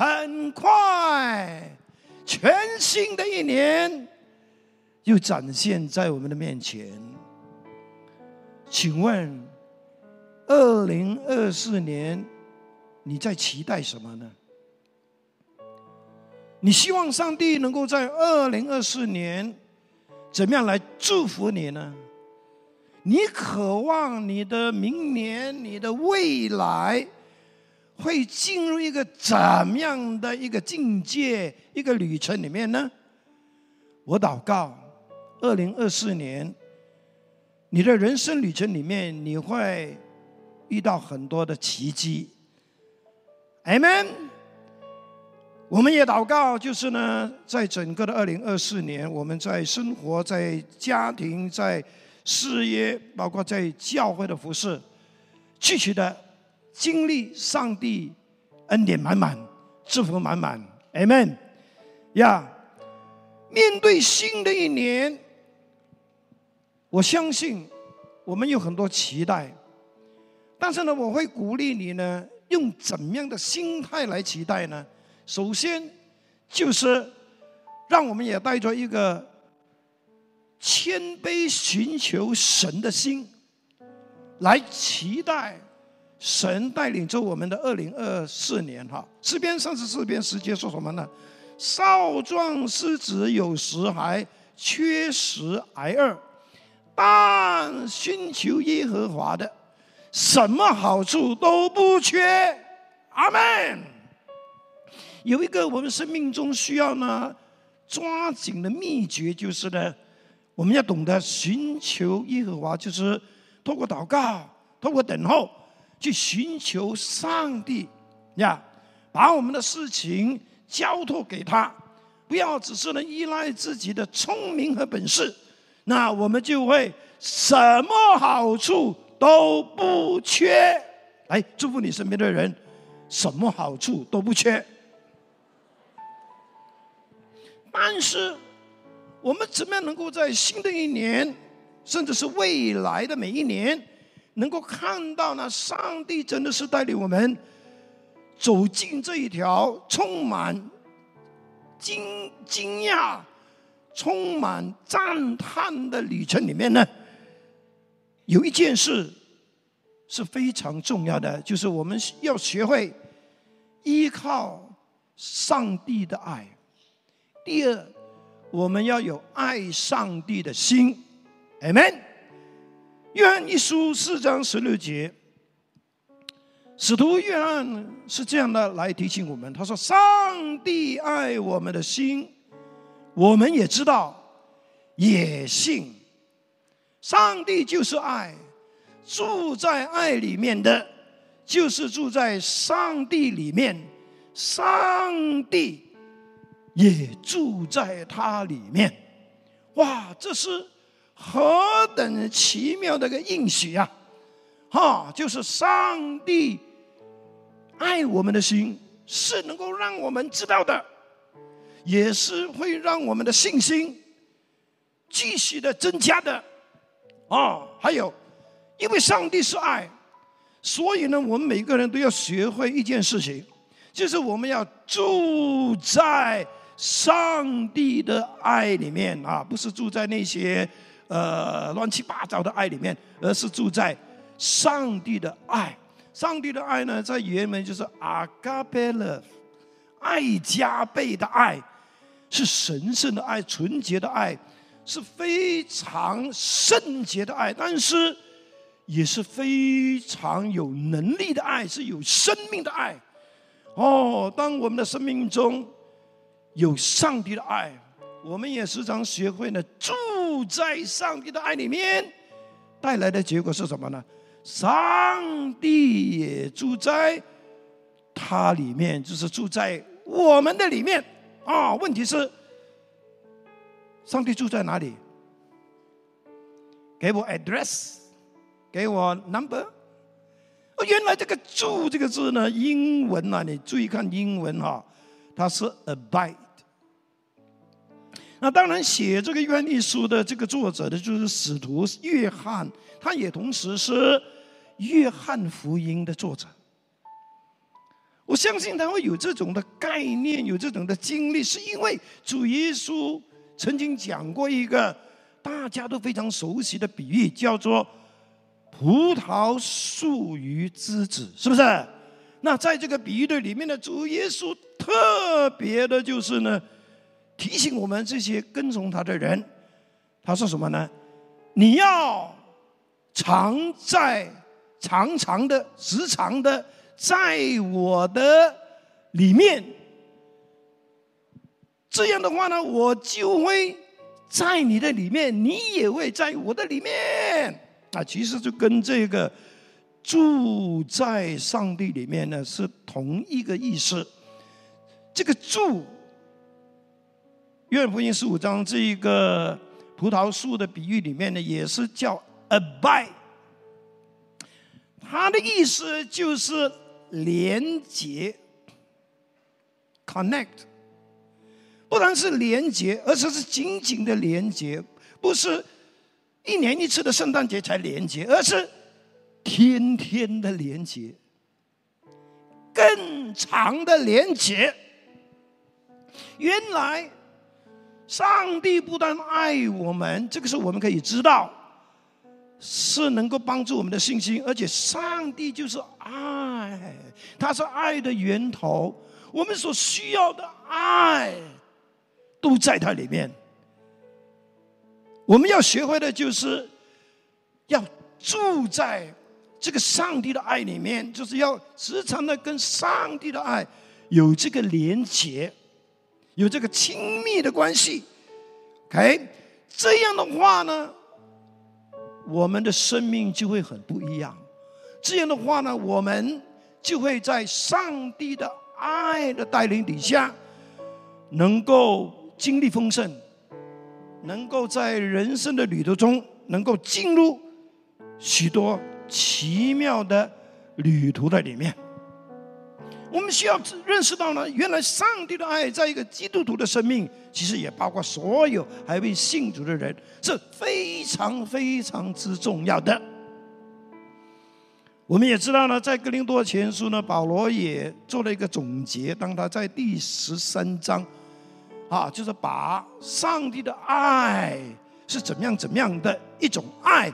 很快，全新的一年又展现在我们的面前。请问，二零二四年你在期待什么呢？你希望上帝能够在二零二四年怎么样来祝福你呢？你渴望你的明年、你的未来会进入一个怎么样的一个境界、一个旅程里面呢？我祷告，二零二四年，你的人生旅程里面，你会遇到很多的奇迹。Amen。我们也祷告，就是呢，在整个的二零二四年，我们在生活、在家庭、在事业，包括在教会的服饰，具体的经历上帝恩典满满、祝福满满，Amen。呀，面对新的一年，我相信我们有很多期待，但是呢，我会鼓励你呢，用怎么样的心态来期待呢？首先，就是让我们也带着一个。谦卑寻求神的心，来期待神带领着我们的二零二四年哈。诗篇三十四篇十节说什么呢？少壮狮子有时还缺食挨饿，但寻求耶和华的，什么好处都不缺。阿门。有一个我们生命中需要呢抓紧的秘诀，就是呢。我们要懂得寻求耶和华，就是透过祷告、透过等候，去寻求上帝呀，把我们的事情交托给他，不要只是能依赖自己的聪明和本事，那我们就会什么好处都不缺。来，祝福你身边的人，什么好处都不缺。但是。我们怎么样能够在新的一年，甚至是未来的每一年，能够看到呢？上帝真的是带领我们走进这一条充满惊惊讶、充满赞叹的旅程里面呢？有一件事是非常重要的，就是我们要学会依靠上帝的爱。第二。我们要有爱上帝的心，Amen。约翰一书四章十六节，使徒约翰是这样的来提醒我们：他说，上帝爱我们的心，我们也知道，也信。上帝就是爱，住在爱里面的，就是住在上帝里面，上帝。也住在它里面，哇！这是何等奇妙的一个应许呀！哈，就是上帝爱我们的心是能够让我们知道的，也是会让我们的信心继续的增加的。啊，还有，因为上帝是爱，所以呢，我们每个人都要学会一件事情，就是我们要住在。上帝的爱里面啊，不是住在那些呃乱七八糟的爱里面，而是住在上帝的爱。上帝的爱呢，在原文就是阿嘎贝勒，爱加倍的爱，是神圣的爱、纯洁的爱，是非常圣洁的爱，但是也是非常有能力的爱，是有生命的爱。哦，当我们的生命中。有上帝的爱，我们也时常学会呢住在上帝的爱里面，带来的结果是什么呢？上帝也住在他里面，就是住在我们的里面啊。问题是，上帝住在哪里？给我 address，给我 number。哦，原来这个“住”这个字呢，英文啊，你注意看英文哈。它是 abide。那当然，写这个约翰一书的这个作者的就是使徒约翰，他也同时是约翰福音的作者。我相信他会有这种的概念，有这种的经历，是因为主耶稣曾经讲过一个大家都非常熟悉的比喻，叫做“葡萄树与枝子”，是不是？那在这个比喻的里面呢，主耶稣特别的就是呢，提醒我们这些跟从他的人，他说什么呢？你要常在长长的、时常的。在我的里面，这样的话呢，我就会在你的里面，你也会在我的里面。啊，其实就跟这个住在上帝里面呢是同一个意思。这个住，约翰福音十五章这一个葡萄树的比喻里面呢，也是叫 abide，它的意思就是。连接，connect，不单是连接，而且是紧紧的连接，不是一年一次的圣诞节才连接，而是天天的连接，更长的连接。原来，上帝不但爱我们，这个是我们可以知道。是能够帮助我们的信心，而且上帝就是爱，他是爱的源头。我们所需要的爱都在它里面。我们要学会的就是要住在这个上帝的爱里面，就是要时常的跟上帝的爱有这个连结，有这个亲密的关系。OK，这样的话呢？我们的生命就会很不一样。这样的话呢，我们就会在上帝的爱的带领底下，能够经历丰盛，能够在人生的旅途中，能够进入许多奇妙的旅途的里面。我们需要认识到呢，原来上帝的爱，在一个基督徒的生命，其实也包括所有还未信主的人，是非常非常之重要的。我们也知道呢，在哥林多前书呢，保罗也做了一个总结，当他在第十三章，啊，就是把上帝的爱是怎么样怎么样的一种爱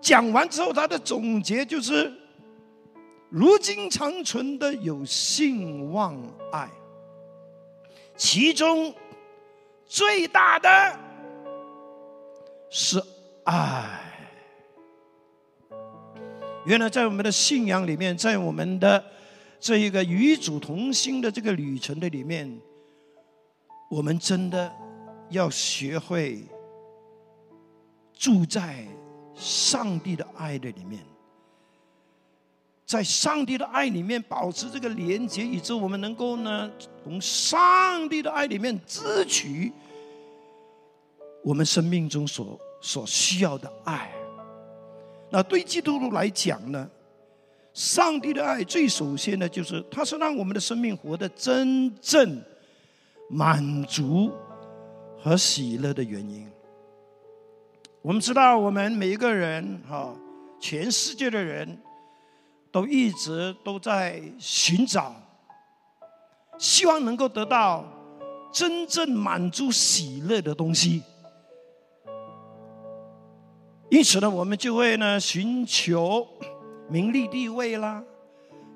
讲完之后，他的总结就是。如今长存的有信望爱，其中最大的是爱。原来在我们的信仰里面，在我们的这一个与主同心的这个旅程的里面，我们真的要学会住在上帝的爱的里面。在上帝的爱里面保持这个连接，以致我们能够呢，从上帝的爱里面支取我们生命中所所需要的爱。那对基督徒来讲呢，上帝的爱最首先呢，就是它是让我们的生命活得真正满足和喜乐的原因。我们知道，我们每一个人哈，全世界的人。都一直都在寻找，希望能够得到真正满足喜乐的东西。因此呢，我们就会呢寻求名利地位啦、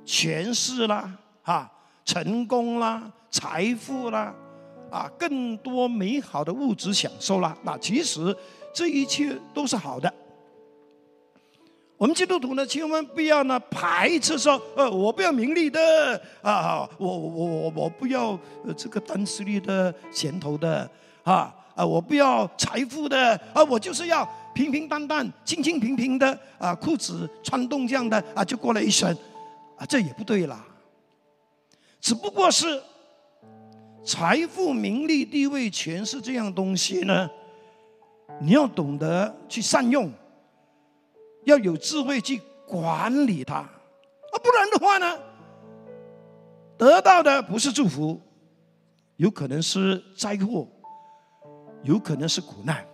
权势啦、啊成功啦、财富啦、啊更多美好的物质享受啦。那其实这一切都是好的。我们基督徒呢，千万不要呢排斥说，呃，我不要名利的啊，我我我我不要这个单势力的前头的啊啊，我不要财富的啊，我就是要平平淡淡、清清平平的啊，裤子穿洞这样的啊，就过了一生啊，这也不对啦。只不过是财富、名利、地位、权势这样东西呢，你要懂得去善用。要有智慧去管理它，啊，不然的话呢，得到的不是祝福，有可能是灾祸，有可能是苦难。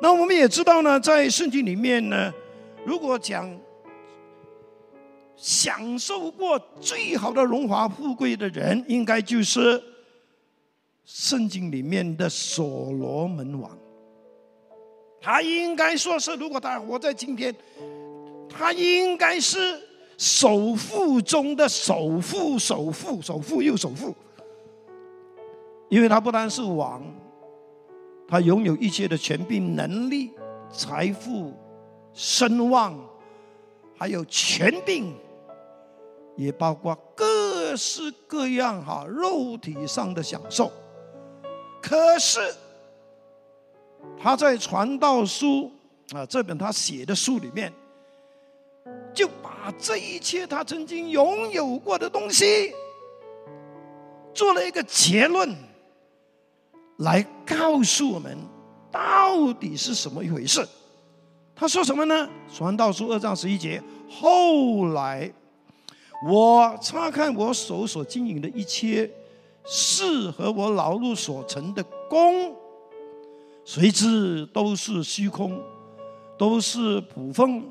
那我们也知道呢，在圣经里面呢，如果讲享受过最好的荣华富贵的人，应该就是圣经里面的所罗门王。他应该说是，如果他活在今天，他应该是首富中的首富，首富，首富又首富。因为他不单是王，他拥有一切的权柄、能力、财富、声望，还有权柄，也包括各式各样哈肉体上的享受。可是他在传道书啊这本他写的书里面，就把这一切他曾经拥有过的东西，做了一个结论。来告诉我们到底是什么一回事？他说什么呢？传道书二章十一节。后来我查看我手所经营的一切事和我劳碌所成的功，谁知都是虚空，都是普风，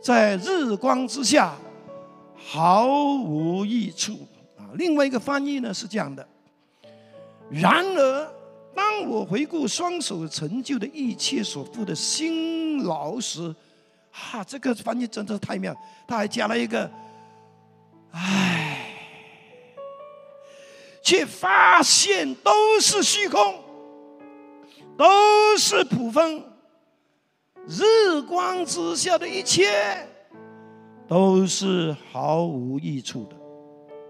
在日光之下毫无益处啊！另外一个翻译呢是这样的。然而。当我回顾双手成就的一切所付的辛劳时，啊，这个翻译真的太妙。他还加了一个“唉”，却发现都是虚空，都是普风，日光之下的一切都是毫无益处的。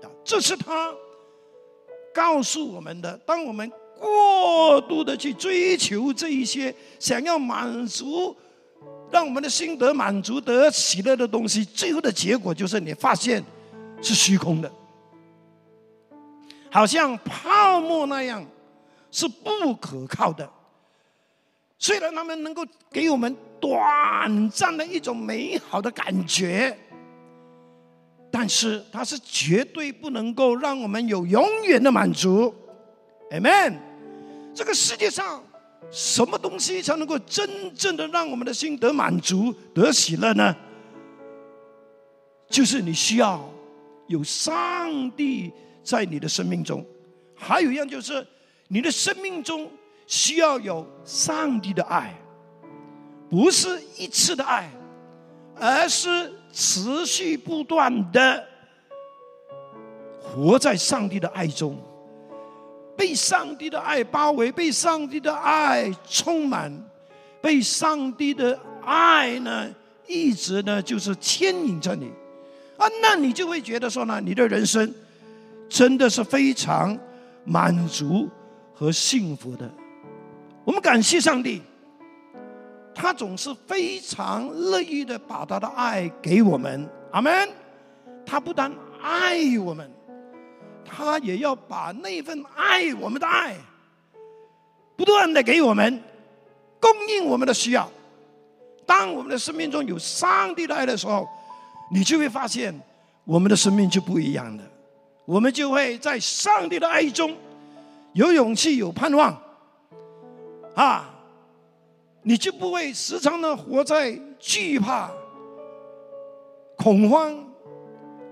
啊，这是他告诉我们的。当我们过度的去追求这一些，想要满足，让我们的心得满足、得喜乐的东西，最后的结果就是你发现是虚空的，好像泡沫那样，是不可靠的。虽然他们能够给我们短暂的一种美好的感觉，但是它是绝对不能够让我们有永远的满足。Amen。这个世界上，什么东西才能够真正的让我们的心得满足、得喜乐呢？就是你需要有上帝在你的生命中，还有一样就是你的生命中需要有上帝的爱，不是一次的爱，而是持续不断的活在上帝的爱中。被上帝的爱包围，被上帝的爱充满，被上帝的爱呢，一直呢就是牵引着你啊，那你就会觉得说呢，你的人生真的是非常满足和幸福的。我们感谢上帝，他总是非常乐意的把他的爱给我们，阿门。他不但爱我们。他也要把那份爱我们的爱，不断的给我们供应我们的需要。当我们的生命中有上帝的爱的时候，你就会发现我们的生命就不一样了。我们就会在上帝的爱中有勇气、有盼望啊！你就不会时常的活在惧怕、恐慌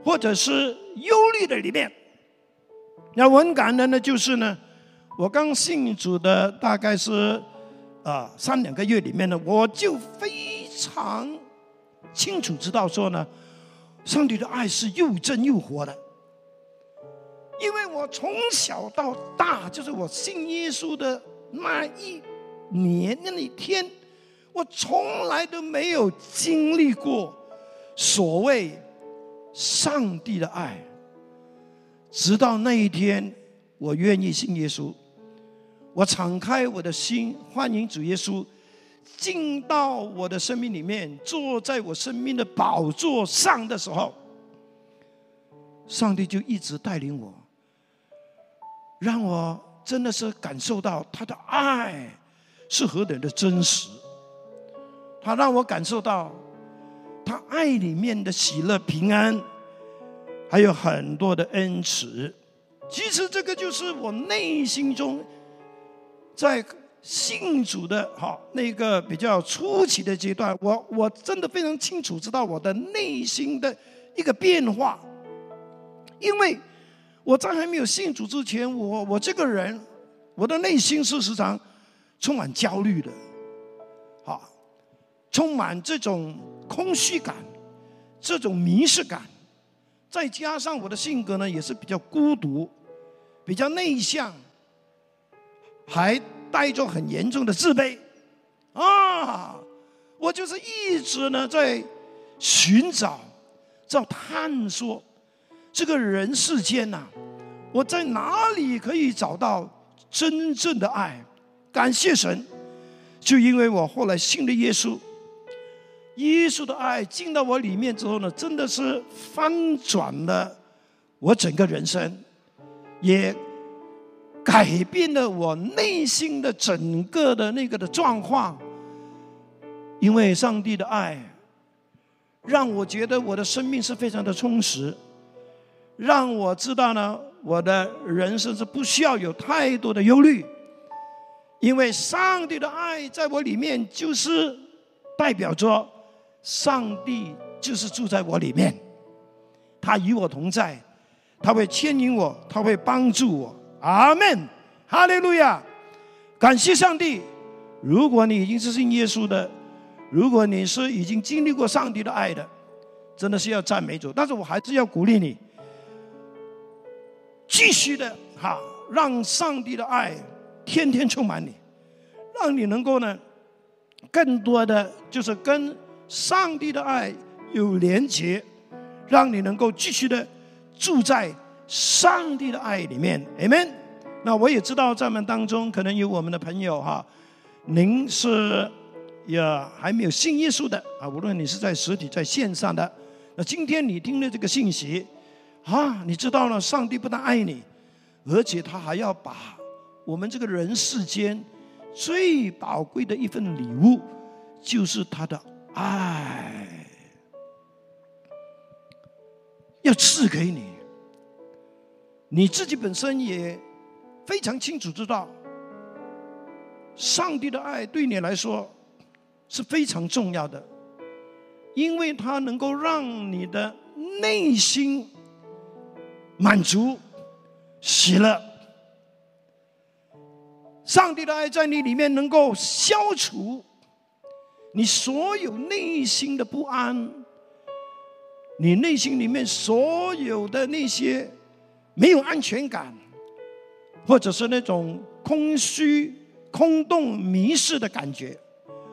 或者是忧虑的里面。那我很感恩的，就是呢，我刚信主的大概是啊三两个月里面呢，我就非常清楚知道说呢，上帝的爱是又真又活的。因为我从小到大，就是我信耶稣的那一年那一天，我从来都没有经历过所谓上帝的爱。直到那一天，我愿意信耶稣，我敞开我的心，欢迎主耶稣进到我的生命里面，坐在我生命的宝座上的时候，上帝就一直带领我，让我真的是感受到他的爱是何等的真实，他让我感受到他爱里面的喜乐平安。还有很多的恩慈，其实这个就是我内心中在信主的哈那个比较初期的阶段，我我真的非常清楚知道我的内心的一个变化。因为我在还没有信主之前，我我这个人，我的内心是时常充满焦虑的，好，充满这种空虚感，这种迷失感，再加上我的性格呢，也是比较孤独，比较内向，还带着很严重的自卑，啊，我就是一直呢在寻找，在探索。这个人世间呐，我在哪里可以找到真正的爱？感谢神，就因为我后来信了耶稣，耶稣的爱进到我里面之后呢，真的是翻转了我整个人生，也改变了我内心的整个的那个的状况。因为上帝的爱，让我觉得我的生命是非常的充实。让我知道呢，我的人生是不需要有太多的忧虑，因为上帝的爱在我里面，就是代表着上帝就是住在我里面，他与我同在，他会牵引我，他会帮助我。阿门，哈利路亚，感谢上帝。如果你已经是信耶稣的，如果你是已经经历过上帝的爱的，真的是要赞美主。但是我还是要鼓励你。继续的哈，让上帝的爱天天充满你，让你能够呢，更多的就是跟上帝的爱有连结，让你能够继续的住在上帝的爱里面。Amen。那我也知道在我们当中可能有我们的朋友哈，您是也还没有信耶稣的啊，无论你是在实体在线上的，那今天你听了这个信息。啊，你知道了，上帝不但爱你，而且他还要把我们这个人世间最宝贵的一份礼物，就是他的爱，要赐给你。你自己本身也非常清楚知道，上帝的爱对你来说是非常重要的，因为它能够让你的内心。满足、喜乐，上帝的爱在你里面能够消除你所有内心的不安，你内心里面所有的那些没有安全感，或者是那种空虚、空洞、迷失的感觉。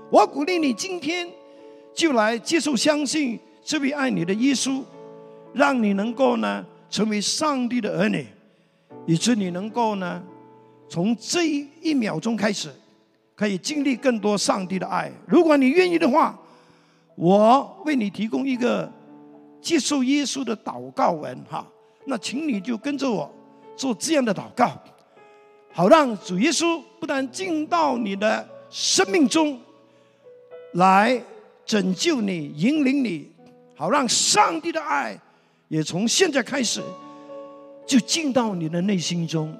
我鼓励你今天就来接受、相信这位爱你的耶稣，让你能够呢。成为上帝的儿女，以致你能够呢，从这一秒钟开始，可以经历更多上帝的爱。如果你愿意的话，我为你提供一个接受耶稣的祷告文哈。那请你就跟着我做这样的祷告，好让主耶稣不但进到你的生命中来拯救你、引领你，好让上帝的爱。也从现在开始，就进到你的内心中，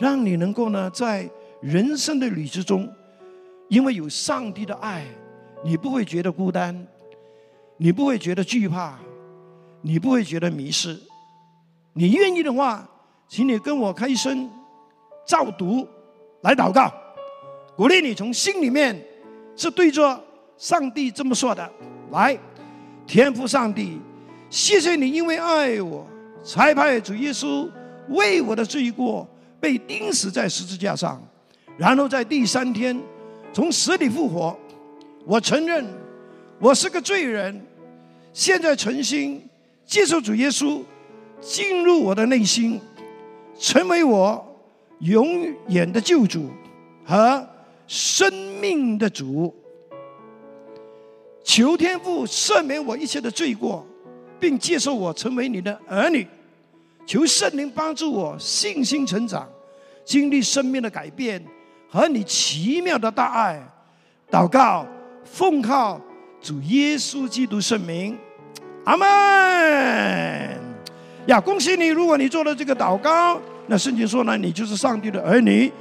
让你能够呢，在人生的旅途中，因为有上帝的爱，你不会觉得孤单，你不会觉得惧怕，你不会觉得迷失。你愿意的话，请你跟我开声照读来祷告，鼓励你从心里面是对着上帝这么说的：来，天父上帝。谢谢你，因为爱我，才派主耶稣为我的罪过被钉死在十字架上，然后在第三天从死里复活。我承认我是个罪人，现在诚心接受主耶稣进入我的内心，成为我永远的救主和生命的主。求天父赦免我一切的罪过。并接受我成为你的儿女，求圣灵帮助我信心成长，经历生命的改变和你奇妙的大爱。祷告，奉靠主耶稣基督圣名，阿门。呀，恭喜你！如果你做了这个祷告，那圣经说呢，你就是上帝的儿女，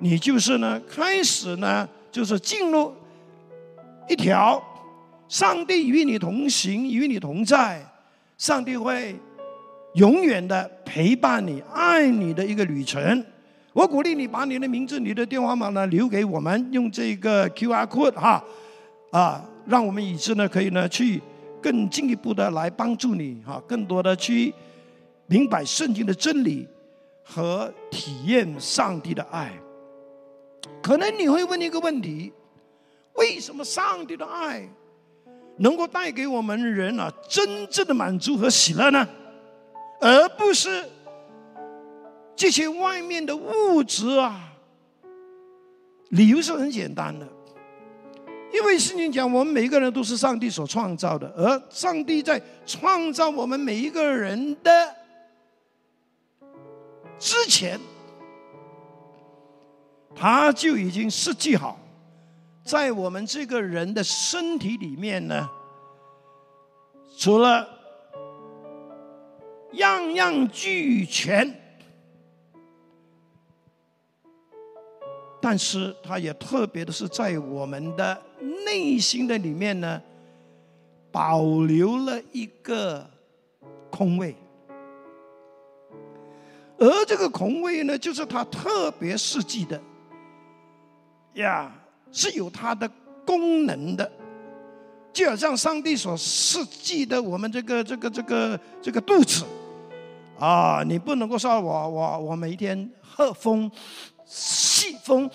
你就是呢，开始呢，就是进入一条上帝与你同行、与你同在。上帝会永远的陪伴你、爱你的一个旅程。我鼓励你把你的名字、你的电话号码呢留给我们，用这个 Q R code 哈，啊，让我们以致呢可以呢去更进一步的来帮助你哈，更多的去明白圣经的真理和体验上帝的爱。可能你会问一个问题：为什么上帝的爱能够带给我们人啊真正的满足和喜乐呢？而不是？这些外面的物质啊，理由是很简单的，因为圣经讲，我们每一个人都是上帝所创造的，而上帝在创造我们每一个人的之前，他就已经设计好，在我们这个人的身体里面呢，除了样样俱全。但是，他也特别的是在我们的内心的里面呢，保留了一个空位，而这个空位呢，就是他特别设计的，呀，是有它的功能的，就好像上帝所设计的我们这个这个这个这个肚子，啊，你不能够说我我我每天喝风。细风，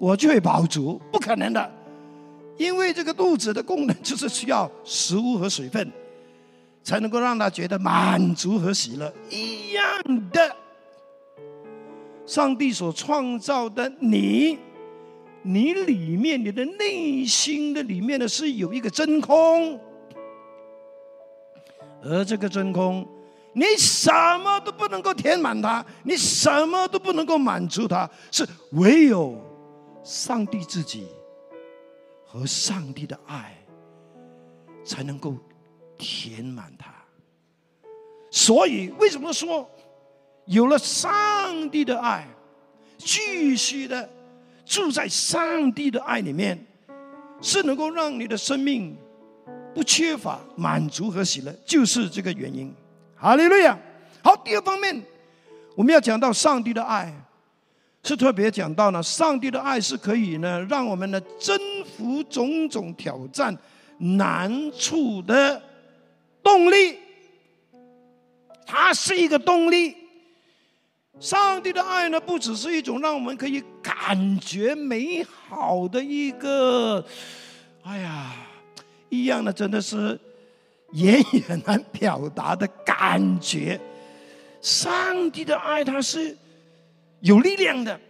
我就会饱足，不可能的，因为这个肚子的功能就是需要食物和水分，才能够让他觉得满足和喜乐。一样的，上帝所创造的你，你里面你的内心的里面呢是有一个真空，而这个真空。你什么都不能够填满它，你什么都不能够满足它，是唯有上帝自己和上帝的爱才能够填满它。所以，为什么说有了上帝的爱，继续的住在上帝的爱里面，是能够让你的生命不缺乏满足和喜乐，就是这个原因。哈利路亚！好，第二方面，我们要讲到上帝的爱，是特别讲到呢，上帝的爱是可以呢，让我们呢征服种种挑战难处的动力。它是一个动力。上帝的爱呢，不只是一种让我们可以感觉美好的一个，哎呀，一样的，真的是。言语很难表达的感觉，上帝的爱它是有力量的，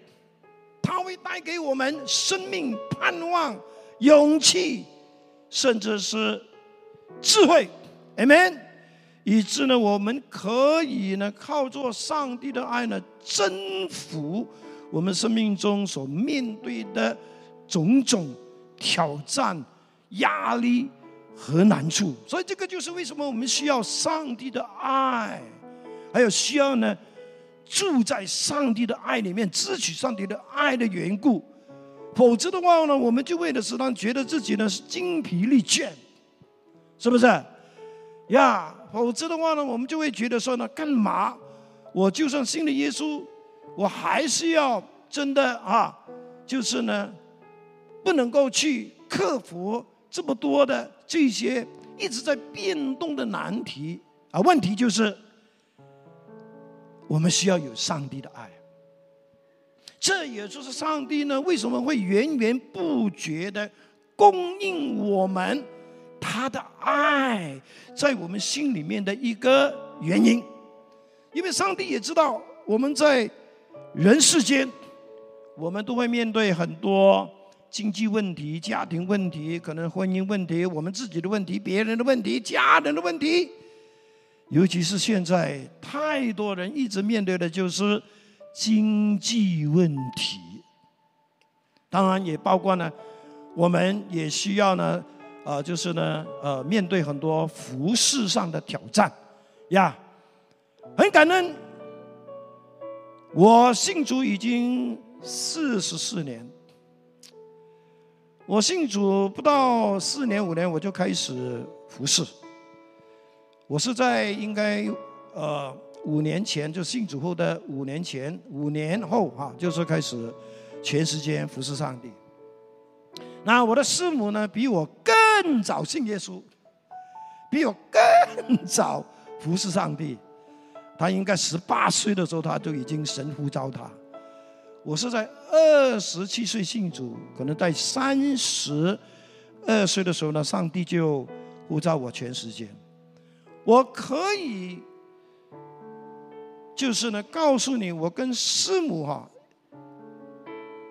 它会带给我们生命、盼望、勇气，甚至是智慧，amen。以致呢，我们可以呢，靠着上帝的爱呢，征服我们生命中所面对的种种挑战、压力。和难处，所以这个就是为什么我们需要上帝的爱，还有需要呢住在上帝的爱里面，支取上帝的爱的缘故。否则的话呢，我们就为了时常觉得自己呢是精疲力倦，是不是？呀，否则的话呢，我们就会觉得说呢，干嘛？我就算信了耶稣，我还是要真的啊，就是呢，不能够去克服。这么多的这些一直在变动的难题啊，问题就是，我们需要有上帝的爱。这也就是上帝呢为什么会源源不绝的供应我们他的爱，在我们心里面的一个原因。因为上帝也知道我们在人世间，我们都会面对很多。经济问题、家庭问题、可能婚姻问题、我们自己的问题、别人的问题、家人的问题，尤其是现在，太多人一直面对的就是经济问题。当然，也包括呢，我们也需要呢，呃，就是呢，呃，面对很多服饰上的挑战呀。很感恩，我信主已经四十四年。我信主不到四年五年，我就开始服侍，我是在应该呃五年前就信主后的五年前五年后哈，就是开始全时间服侍上帝。那我的师母呢，比我更早信耶稣，比我更早服侍上帝。她应该十八岁的时候，她就已经神呼召她。我是在二十七岁信主，可能在三十二岁的时候呢，上帝就呼召我全时间。我可以，就是呢，告诉你，我跟师母哈，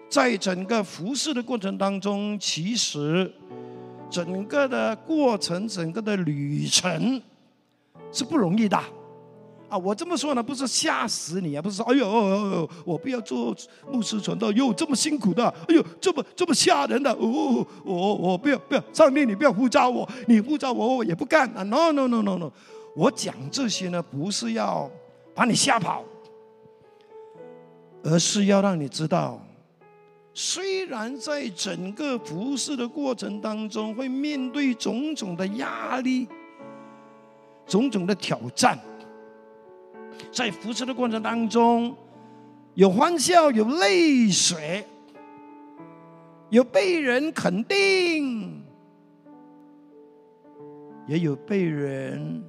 在整个服侍的过程当中，其实整个的过程、整个的旅程是不容易的。我这么说呢，不是吓死你啊，不是说，哎呦，我不要做牧师传道，哟，这么辛苦的，哎呦，这么这么吓人的，哦，我我不要不要，上帝你不要呼召我，你呼召我我也不干啊，no no no no no，我讲这些呢，不是要把你吓跑，而是要让你知道，虽然在整个服侍的过程当中会面对种种的压力，种种的挑战。在扶持的过程当中，有欢笑，有泪水，有被人肯定，也有被人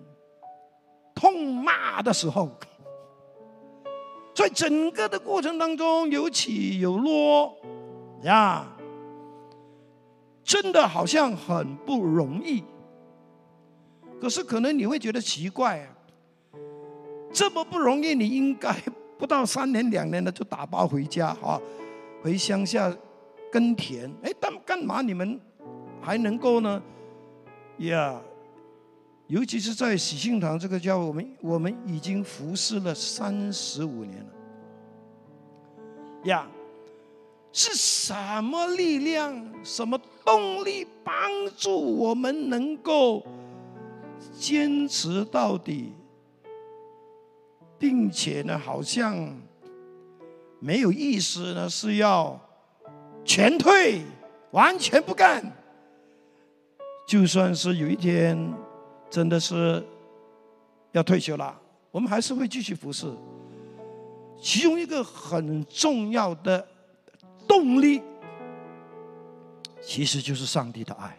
痛骂的时候。在整个的过程当中，有起有落，呀，真的好像很不容易。可是，可能你会觉得奇怪啊。这么不容易，你应该不到三年两年的就打包回家哈，回乡下耕田。哎，但干嘛你们还能够呢？呀，尤其是在喜庆堂这个教会，我们我们已经服侍了三十五年了。呀，是什么力量、什么动力帮助我们能够坚持到底？并且呢，好像没有意思呢，是要全退，完全不干。就算是有一天真的是要退休了，我们还是会继续服侍。其中一个很重要的动力，其实就是上帝的爱。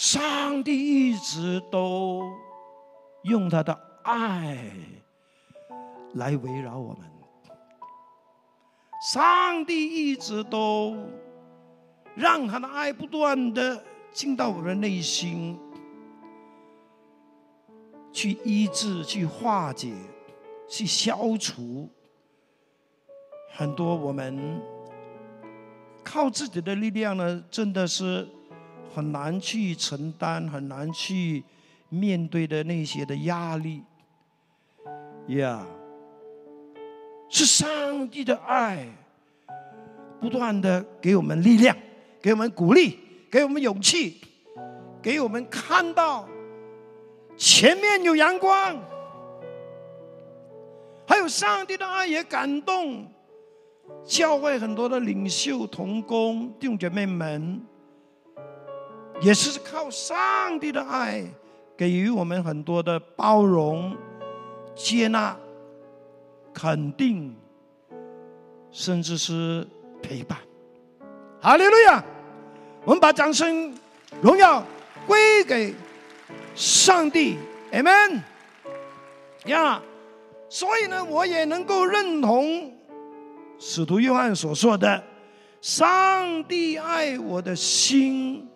上帝一直都用他的爱来围绕我们，上帝一直都让他的爱不断的进到我们的内心，去医治、去化解、去消除很多我们靠自己的力量呢，真的是。很难去承担、很难去面对的那些的压力，呀，是上帝的爱，不断的给我们力量，给我们鼓励，给我们勇气，给我们看到前面有阳光，还有上帝的爱也感动教会很多的领袖、同工、弟兄姐妹们。也是靠上帝的爱，给予我们很多的包容、接纳、肯定，甚至是陪伴。哈利路亚！我们把掌声、荣耀归给上帝。Amen。呀，所以呢，我也能够认同使徒约翰所说的：“上帝爱我的心。”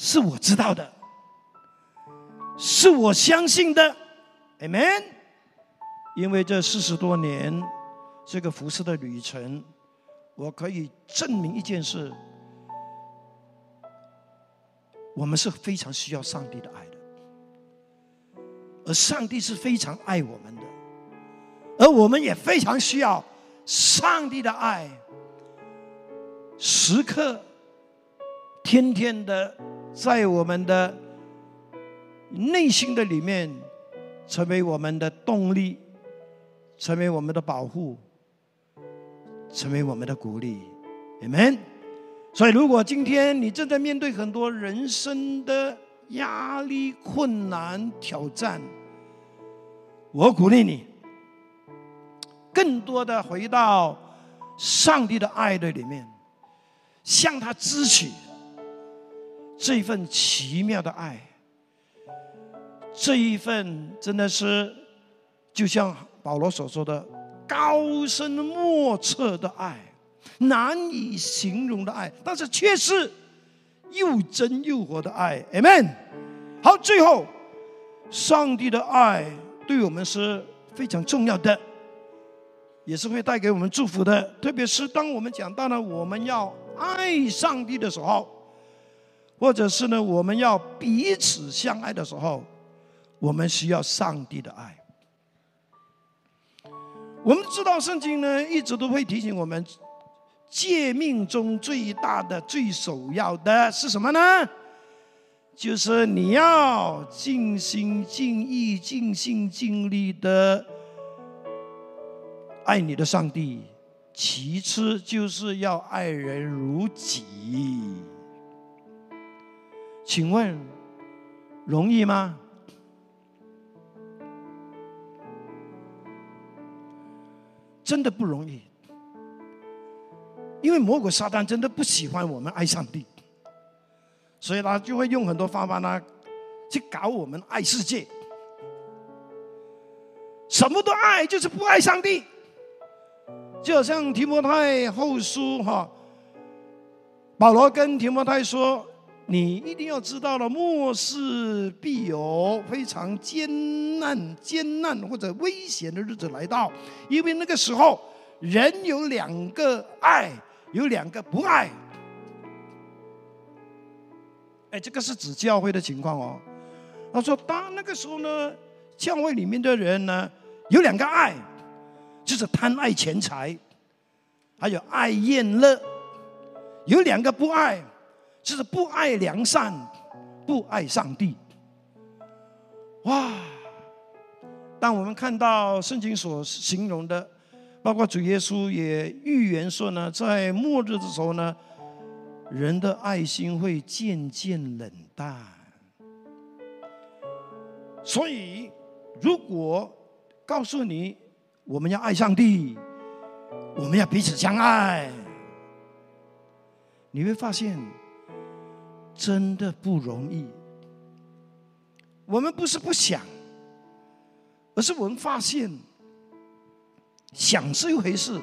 是我知道的，是我相信的，Amen。因为这四十多年这个服饰的旅程，我可以证明一件事：我们是非常需要上帝的爱的，而上帝是非常爱我们的，而我们也非常需要上帝的爱，时刻、天天的。在我们的内心的里面，成为我们的动力，成为我们的保护，成为我们的鼓励，你们。所以，如果今天你正在面对很多人生的压力、困难、挑战，我鼓励你，更多的回到上帝的爱的里面，向他支取这一份奇妙的爱，这一份真的是就像保罗所说的高深莫测的爱。难以形容的爱，但是却是又真又活的爱，Amen。好，最后，上帝的爱对我们是非常重要的，也是会带给我们祝福的。特别是当我们讲到了我们要爱上帝的时候，或者是呢我们要彼此相爱的时候，我们需要上帝的爱。我们知道圣经呢一直都会提醒我们。诫命中最大的、最首要的是什么呢？就是你要尽心、尽意、尽心尽力的爱你的上帝。其次，就是要爱人如己。请问，容易吗？真的不容易。因为魔鬼撒旦真的不喜欢我们爱上帝，所以他就会用很多方法呢，去搞我们爱世界，什么都爱，就是不爱上帝。就好像提摩太后书哈，保罗跟提摩太说：“你一定要知道了，末世必有非常艰难、艰难或者危险的日子来到，因为那个时候人有两个爱。”有两个不爱，哎，这个是指教会的情况哦。他说，当那个时候呢，教会里面的人呢，有两个爱，就是贪爱钱财，还有爱厌乐；有两个不爱，是不爱良善，不爱上帝。哇！当我们看到圣经所形容的。包括主耶稣也预言说呢，在末日的时候呢，人的爱心会渐渐冷淡。所以，如果告诉你我们要爱上帝，我们要彼此相爱，你会发现真的不容易。我们不是不想，而是我们发现。想是一回事，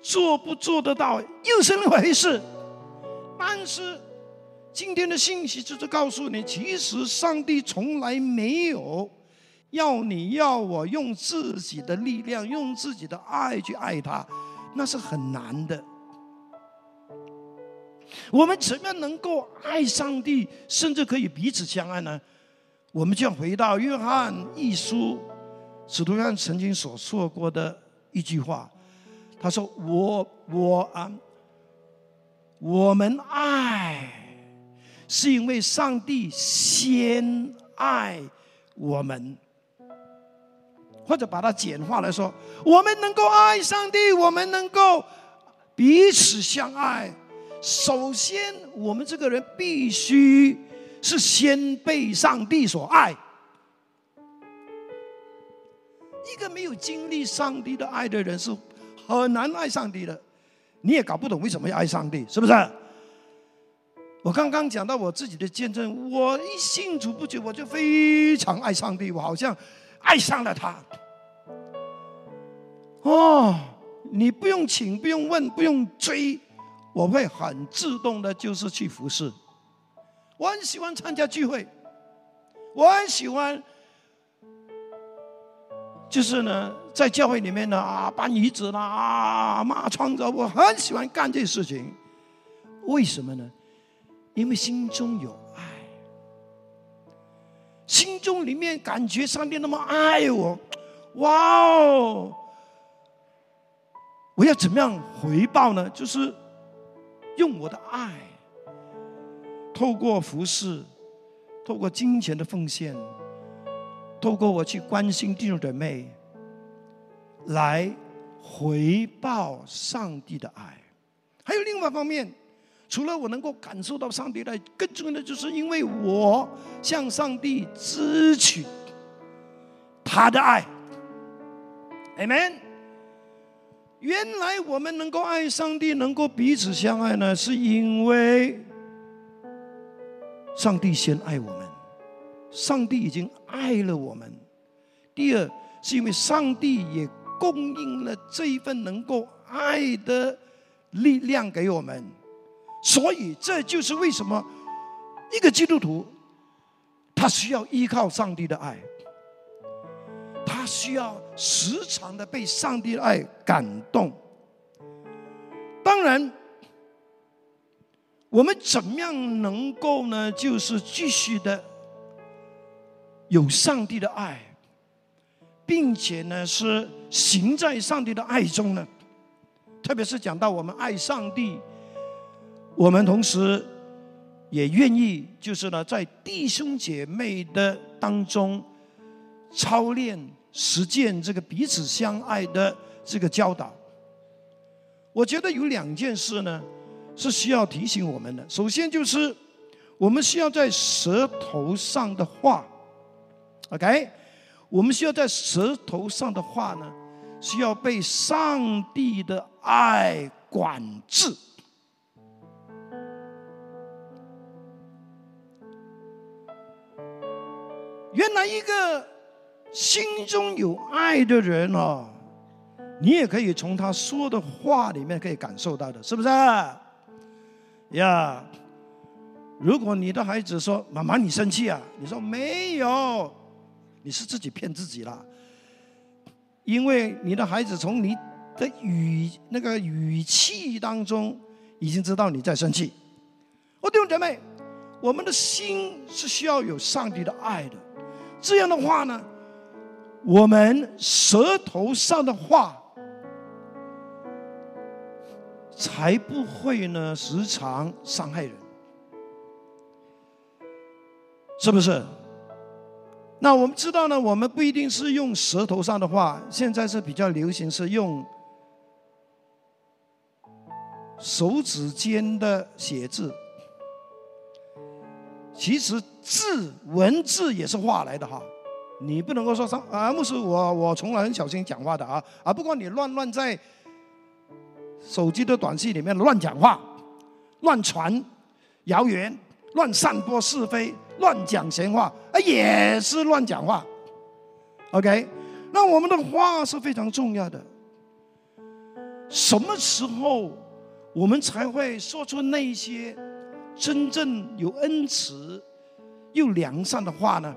做不做得到又是另一回事。但是今天的信息就是告诉你，其实上帝从来没有要你要我用自己的力量、用自己的爱去爱他，那是很难的。我们怎么样能够爱上帝，甚至可以彼此相爱呢？我们就要回到约翰一书。使徒约翰曾经所说过的一句话，他说：“我我啊，我们爱，是因为上帝先爱我们。”或者把它简化来说，我们能够爱上帝，我们能够彼此相爱。首先，我们这个人必须是先被上帝所爱。一个没有经历上帝的爱的人是很难爱上帝的，你也搞不懂为什么要爱上帝，是不是？我刚刚讲到我自己的见证，我一信主不久，我就非常爱上帝，我好像爱上了他。哦，你不用请，不用问，不用追，我会很自动的，就是去服侍。我很喜欢参加聚会，我很喜欢。就是呢，在教会里面呢啊，搬椅子啦啊，骂窗子，我很喜欢干这些事情。为什么呢？因为心中有爱，心中里面感觉上帝那么爱我，哇哦！我要怎么样回报呢？就是用我的爱，透过服饰，透过金钱的奉献。透过我去关心弟兄姊妹，来回报上帝的爱。还有另外一方面，除了我能够感受到上帝的爱，更重要的就是因为我向上帝支取他的爱。Amen。原来我们能够爱上帝，能够彼此相爱呢，是因为上帝先爱我们，上帝已经爱了我们。第二，是因为上帝也供应了这一份能够爱的力量给我们，所以这就是为什么一个基督徒他需要依靠上帝的爱。他需要时常的被上帝的爱感动。当然，我们怎么样能够呢？就是继续的有上帝的爱，并且呢是行在上帝的爱中呢？特别是讲到我们爱上帝，我们同时也愿意就是呢在弟兄姐妹的当中操练。实践这个彼此相爱的这个教导，我觉得有两件事呢，是需要提醒我们的。首先就是，我们需要在舌头上的话，OK，我们需要在舌头上的话呢，需要被上帝的爱管制。原来一个。心中有爱的人哦，你也可以从他说的话里面可以感受到的，是不是？呀，如果你的孩子说：“妈妈，你生气啊？”你说：“没有，你是自己骗自己了。”因为你的孩子从你的语那个语气当中已经知道你在生气。哦，弟兄姐妹，我们的心是需要有上帝的爱的，这样的话呢？我们舌头上的话，才不会呢时常伤害人，是不是？那我们知道呢，我们不一定是用舌头上的话，现在是比较流行是用手指尖的写字。其实字文字也是话来的哈。你不能够说上啊，牧师，我我从来很小心讲话的啊啊！不过你乱乱在手机的短信里面乱讲话、乱传谣言、乱散播是非、乱讲闲话，啊，也是乱讲话。OK，那我们的话是非常重要的。什么时候我们才会说出那些真正有恩慈又良善的话呢？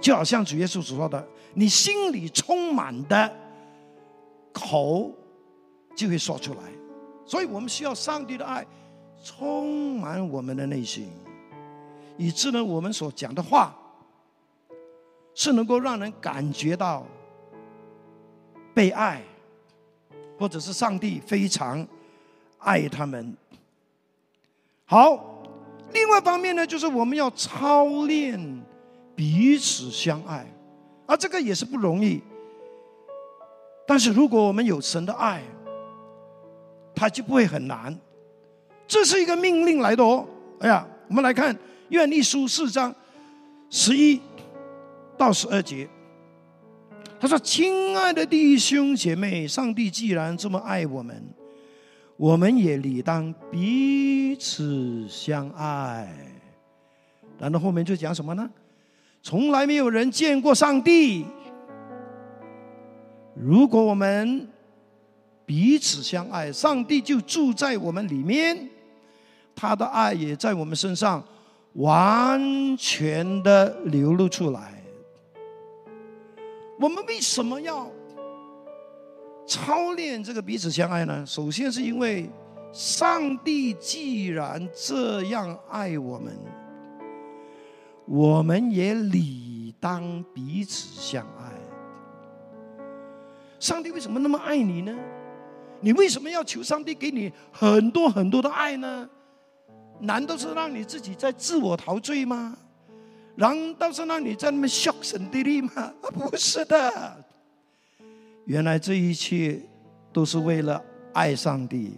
就好像主耶稣所说的：“你心里充满的口，就会说出来。”所以我们需要上帝的爱充满我们的内心，以致呢，我们所讲的话是能够让人感觉到被爱，或者是上帝非常爱他们。好，另外一方面呢，就是我们要操练。彼此相爱，而这个也是不容易。但是如果我们有神的爱，它就不会很难。这是一个命令来的哦。哎呀，我们来看《愿力书》四章十一到十二节。他说：“亲爱的弟兄姐妹，上帝既然这么爱我们，我们也理当彼此相爱。”然后后面就讲什么呢？从来没有人见过上帝。如果我们彼此相爱，上帝就住在我们里面，他的爱也在我们身上完全的流露出来。我们为什么要操练这个彼此相爱呢？首先是因为上帝既然这样爱我们。我们也理当彼此相爱。上帝为什么那么爱你呢？你为什么要求上帝给你很多很多的爱呢？难道是让你自己在自我陶醉吗？难道是让你在那么笑神的力吗？不是的。原来这一切都是为了爱上帝，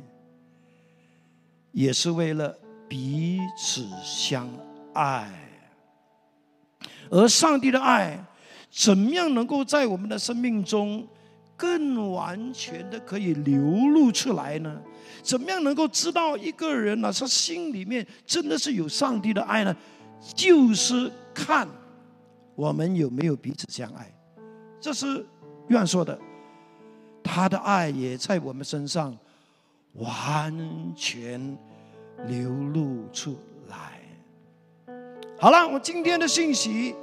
也是为了彼此相爱。而上帝的爱，怎么样能够在我们的生命中更完全的可以流露出来呢？怎么样能够知道一个人呢？他心里面真的是有上帝的爱呢？就是看我们有没有彼此相爱。这是约翰说的，他的爱也在我们身上完全流露出。好了，我今天的信息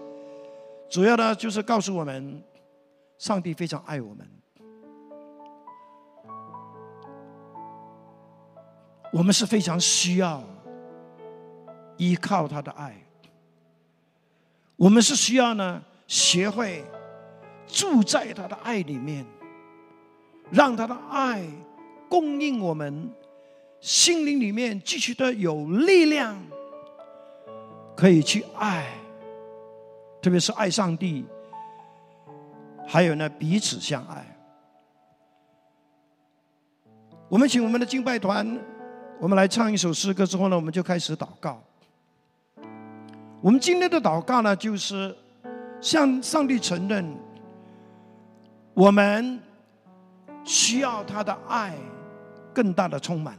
主要呢就是告诉我们，上帝非常爱我们，我们是非常需要依靠他的爱，我们是需要呢学会。住在他的爱里面，让他的爱供应我们心灵里面继续的有力量，可以去爱，特别是爱上帝，还有呢彼此相爱。我们请我们的敬拜团，我们来唱一首诗歌之后呢，我们就开始祷告。我们今天的祷告呢，就是向上帝承认。我们需要他的爱更大的充满，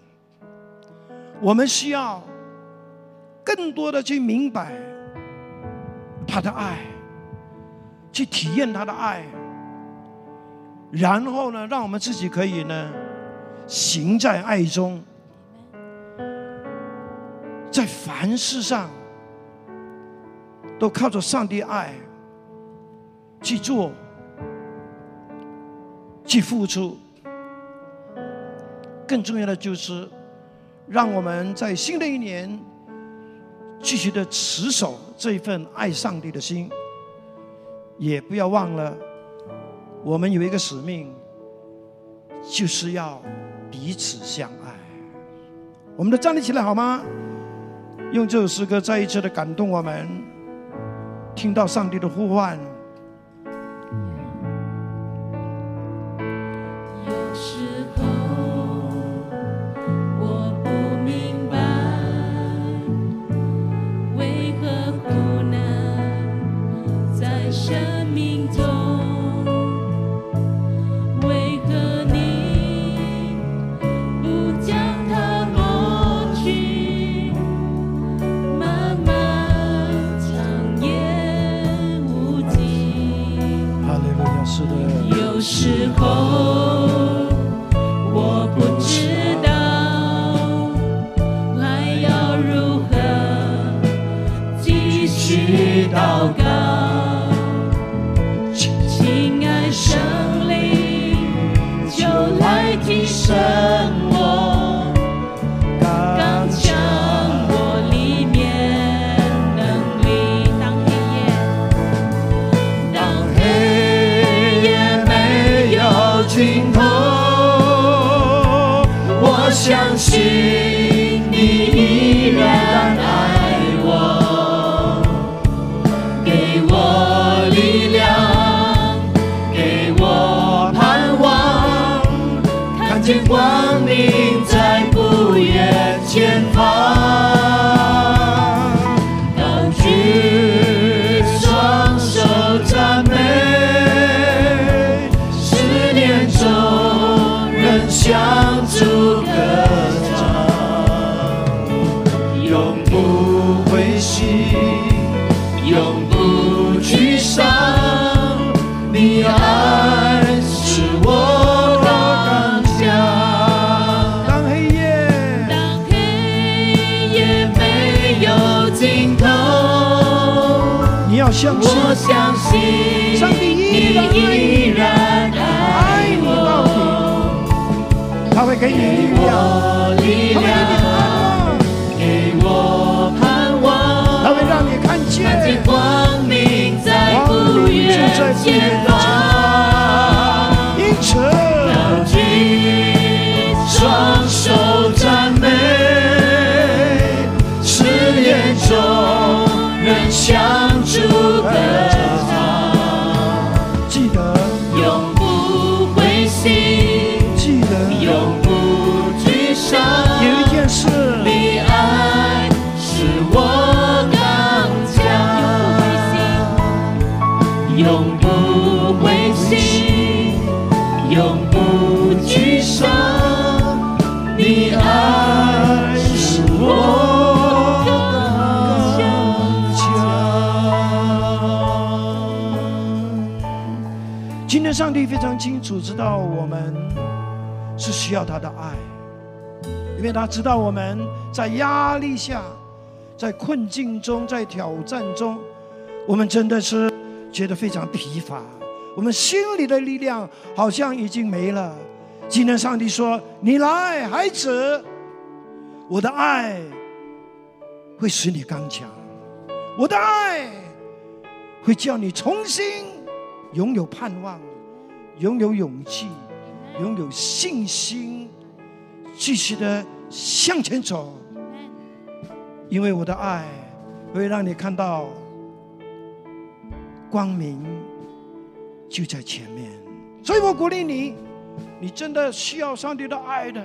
我们需要更多的去明白他的爱，去体验他的爱，然后呢，让我们自己可以呢行在爱中，在凡事上都靠着上帝爱去做。去付出，更重要的就是，让我们在新的一年继续的持守这一份爱上帝的心，也不要忘了，我们有一个使命，就是要彼此相爱。我们都站立起来好吗？用这首诗歌再一次的感动我们，听到上帝的呼唤。我清楚知道我们是需要他的爱，因为他知道我们在压力下、在困境中、在挑战中，我们真的是觉得非常疲乏，我们心里的力量好像已经没了。今天上帝说：“你来，孩子，我的爱会使你刚强，我的爱会叫你重新拥有盼望，拥有勇气，拥有信心，继续的向前走。因为我的爱会让你看到光明就在前面，所以我鼓励你。”你真的需要上帝的爱的，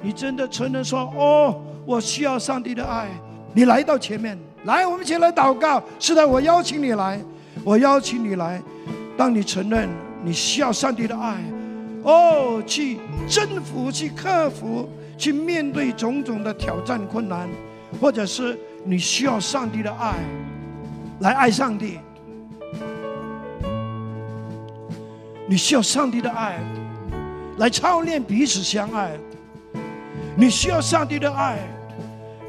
你真的承认说：“哦，我需要上帝的爱。”你来到前面，来，我们一起来祷告。是的，我邀请你来，我邀请你来。当你承认你需要上帝的爱，哦，去征服、去克服、去面对种种的挑战困难，或者是你需要上帝的爱来爱上帝，你需要上帝的爱。来操练彼此相爱，你需要上帝的爱，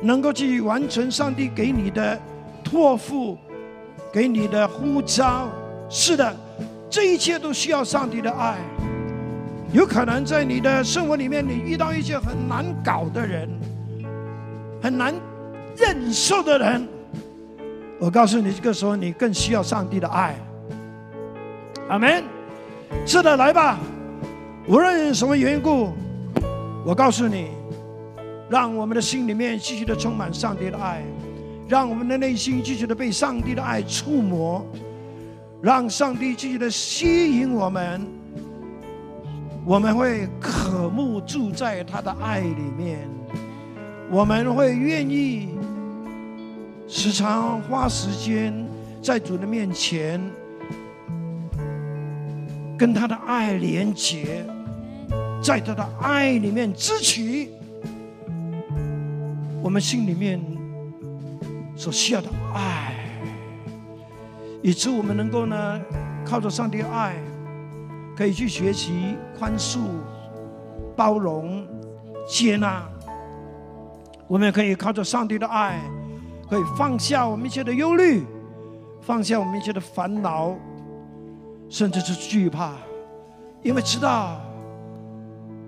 能够去完成上帝给你的托付，给你的呼召。是的，这一切都需要上帝的爱。有可能在你的生活里面，你遇到一些很难搞的人，很难忍受的人。我告诉你，这个时候你更需要上帝的爱。阿门。是的，来吧。无论什么缘故，我告诉你，让我们的心里面继续的充满上帝的爱，让我们的内心继续的被上帝的爱触摸，让上帝继续的吸引我们，我们会渴慕住在他的爱里面，我们会愿意时常花时间在主的面前。跟他的爱连结，在他的爱里面支取我们心里面所需要的爱，以致我们能够呢，靠着上帝的爱，可以去学习宽恕、包容、接纳。我们也可以靠着上帝的爱，可以放下我们一切的忧虑，放下我们一切的烦恼。甚至是惧怕，因为知道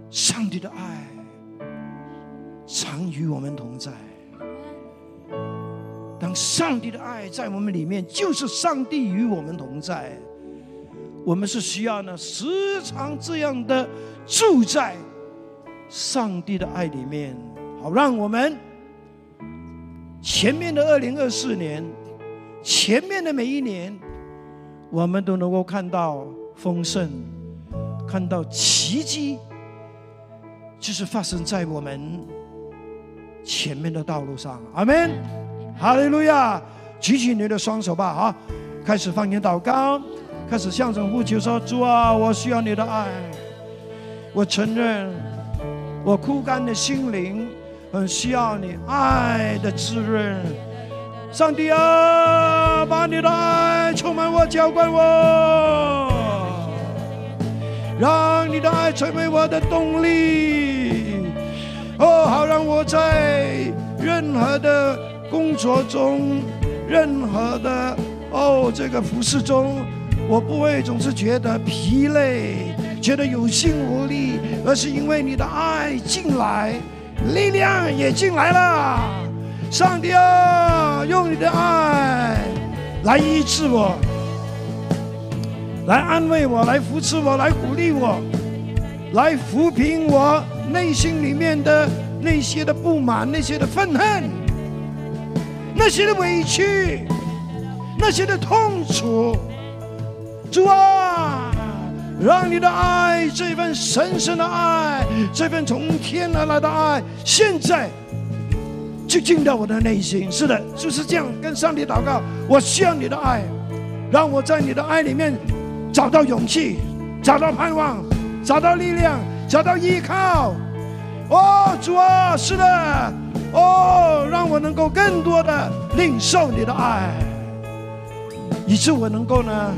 上帝的爱常与我们同在。当上帝的爱在我们里面，就是上帝与我们同在。我们是需要呢，时常这样的住在上帝的爱里面，好让我们前面的二零二四年，前面的每一年。我们都能够看到丰盛，看到奇迹，就是发生在我们前面的道路上。阿门，哈利路亚！举起你的双手吧，哈！开始放言祷告，开始向神呼求说：“主啊，我需要你的爱。我承认，我枯干的心灵很需要你爱的滋润。”上帝啊，把你的爱充满我，浇灌我，让你的爱成为我的动力。哦，好让我在任何的工作中，任何的哦这个服饰中，我不会总是觉得疲累，觉得有心无力，而是因为你的爱进来，力量也进来了。上帝啊，用你的爱来医治我，来安慰我，来扶持我，来鼓励我，来抚平我内心里面的那些的不满、那些的愤恨、那些的委屈、那些的痛楚。主啊，让你的爱，这份神圣的爱，这份从天而来的爱，现在。就进到我的内心，是的，就是这样跟上帝祷告。我需要你的爱，让我在你的爱里面找到勇气，找到盼望，找到力量，找到依靠。哦，主啊，是的，哦，让我能够更多的领受你的爱，以致我能够呢，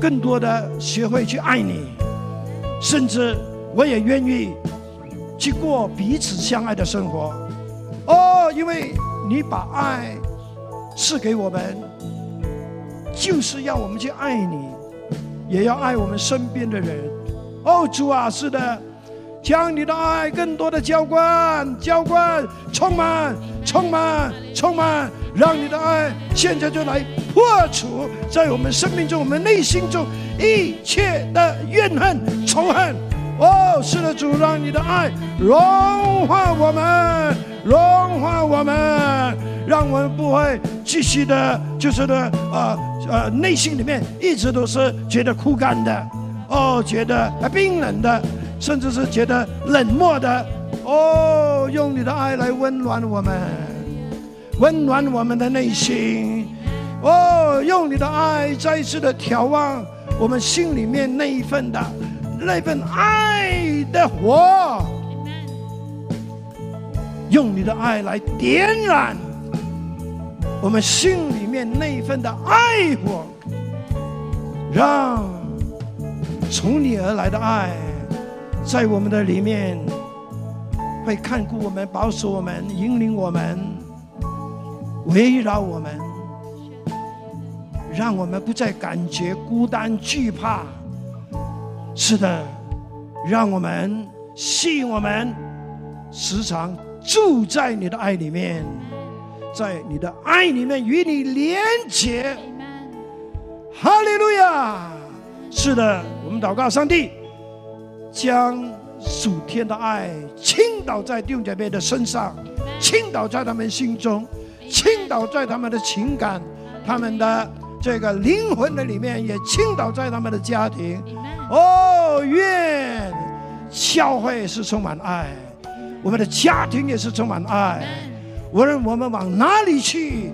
更多的学会去爱你，甚至我也愿意去过彼此相爱的生活。哦，因为你把爱赐给我们，就是要我们去爱你，也要爱我们身边的人。哦，主啊，是的，将你的爱更多的浇灌、浇灌、充满、充满、充满，让你的爱现在就来破除在我们生命中、我们内心中一切的怨恨、仇恨。哦，是的，主，让你的爱融化我们，融化我们，让我们不会继续的，就是呢，呃呃，内心里面一直都是觉得枯干的，哦，觉得冰冷的，甚至是觉得冷漠的。哦，用你的爱来温暖我们，温暖我们的内心。哦，用你的爱再一次的眺望我们心里面那一份的。那份爱的火，用你的爱来点燃我们心里面那一份的爱火，让从你而来的爱在我们的里面会看顾我们、保守我们、引领我们、围绕我们，让我们不再感觉孤单、惧怕。是的，让我们吸引我们，时常住在你的爱里面，在你的爱里面与你连结。哈利路亚！是的，我们祷告上帝，将属天的爱倾倒在弟兄姐妹的身上，倾倒在他们心中，倾倒在他们的情感、他们的这个灵魂的里面，也倾倒在他们的家庭。哦，愿教会是充满爱，我们的家庭也是充满爱。无论我们往哪里去，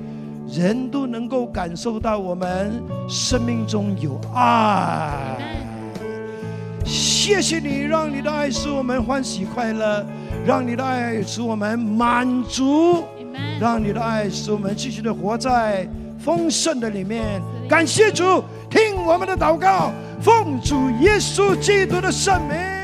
人都能够感受到我们生命中有爱。谢谢你，让你的爱使我们欢喜快乐，让你的爱使我们满足，让你的爱使我们继续的活在丰盛的里面。感谢主，听我们的祷告。奉主耶稣基督的圣名。